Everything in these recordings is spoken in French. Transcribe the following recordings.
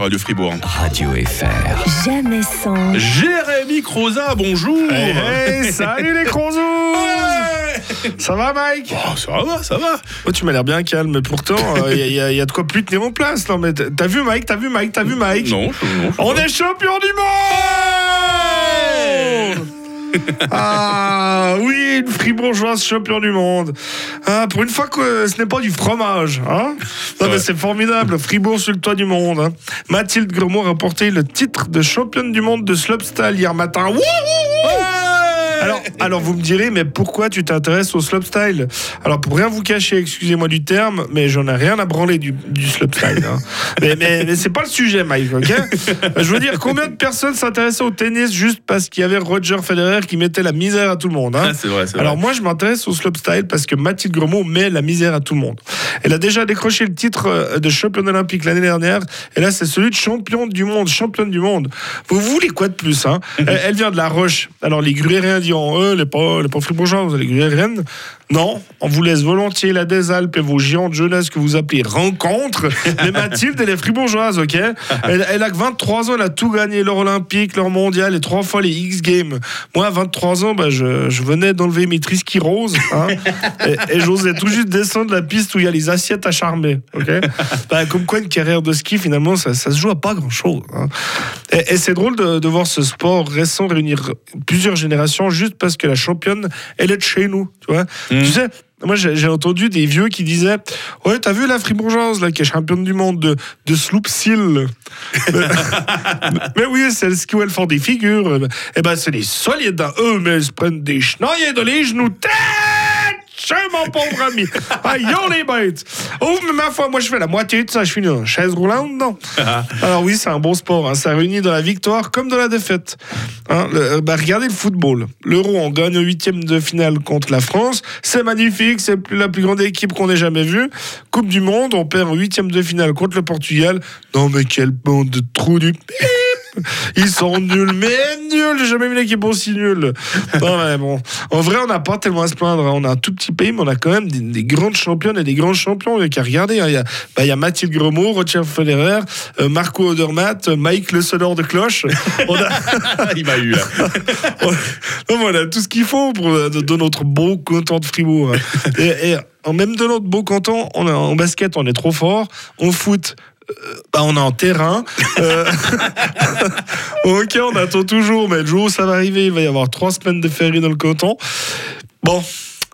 Radio Fribourg. Radio FR. Jamais sans. Jérémy Croza, bonjour. Hey, hey, salut les crozous Ouais. Ça va Mike Oh, ça va, ça va. Oh, Tu m'as l'air bien calme, mais pourtant, il y, a- y a de quoi plus tenir en place. Non, mais t'as vu Mike T'as vu Mike T'as vu Mike Non, je, non, je- On est champion du monde Ah oui, une fribourgeoise champion du monde. Ah, pour une fois que ce n'est pas du fromage. Hein non, mais Ouais. c'est formidable. Fribourg sur le toit du monde. hein. Mathilde Gremont a remporté le titre de championne du monde de slopestyle hier matin. Alors, alors vous me direz, mais pourquoi tu t'intéresses au slopestyle? Alors pour rien vous cacher, excusez-moi du terme, mais j'en ai rien à branler du, du slopestyle. hein. mais mais, mais c'est pas le sujet, Mike, ok? Je veux dire, combien de personnes s'intéressaient au tennis juste parce qu'il y avait Roger Federer qui mettait la misère à tout le monde hein? Ah, vrai, alors moi je m'intéresse au slopestyle parce que Mathilde Gremot met la misère à tout le monde. Elle a déjà décroché le titre euh, de championne olympique l'année dernière et là c'est celui de championne du monde, championne du monde. Vous voulez quoi de plus hein? Elle, elle vient de la Roche. Alors les gruériens diront eux les pas les pas fribourgeois, les gruériennes. Non, on vous laisse volontiers la des Alpes et vos géants de jeunesse que vous appelez rencontres. Mais Mathilde, elle est fribourgeoise, ok elle, elle a que 23 ans, elle a tout gagné, l'or olympique, l'or mondial et trois fois les X Games. Moi, à 23 ans, bah, je, je venais d'enlever mes trisky roses hein, et, et j'osais tout juste descendre la piste où il y a les assiettes à charmer. ok Bah, comme quoi, une carrière de ski, finalement, ça, ça se joue à pas grand-chose. hein. Et, et c'est drôle de, de voir ce sport récent réunir plusieurs générations juste parce que la championne, elle est de chez nous. Tu vois Mm. tu sais, moi j'ai entendu des vieux qui disaient Ouais, t'as vu la fribourgeoise là, qui est championne du monde de, de sloopsil mais, mais oui, c'est ski où elles font des figures. Eh ben, c'est des solides. Eux, mais ils se prennent des chenilles dans les genoux. Mon pauvre ami. Yo les bêtes. Oh, mais ma foi, moi je fais la moitié de ça. Je suis une chaise roulante, non? Alors oui, c'est un bon sport. hein. Ça réunit dans la victoire comme dans la défaite. Hein, le- euh, bah, regardez le football. L'Euro, on gagne au huitième de finale contre la France. C'est magnifique. C'est plus- la plus grande équipe qu'on ait jamais vue. Coupe du Monde, on perd au huitième de finale contre le Portugal. Non mais quelle bande de trous du. Ils sont nuls, mais nuls. J'ai jamais vu une équipe aussi nulle. Non, mais bon. En vrai, on n'a pas tellement à se plaindre. hein. On a un tout petit pays, mais on a quand même des, des grandes championnes et des grands champions. Il y a qu'à regarder. hein. Il y, a, bah, il y a Mathilde Gremot, Roger Federer, euh, Marco Odermatt, euh, Mike Le Sonneur de Cloche. On a, Il m'a eu là. on, on a tout ce qu'il faut pour euh, de, de notre beau canton de Fribourg. hein. Et, même de notre beau canton, on a, en basket, on est trop fort. En foot, bah, on est en terrain. Euh, ok, on attend toujours, mais le jour où ça va arriver, il va y avoir trois semaines de féerie dans le canton. Bon.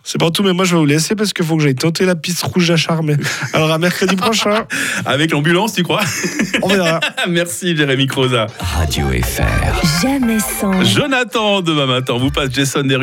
C'est pas tout, mais moi je vais vous laisser parce qu'il faut que j'aille tenter la piste rouge à charmer. Alors à mercredi prochain, Avec l'ambulance, tu crois? On verra. Merci, Jérémy Croza. Radio FR. Jamais sans. Jonathan, demain matin, on vous passe Jason Derulo.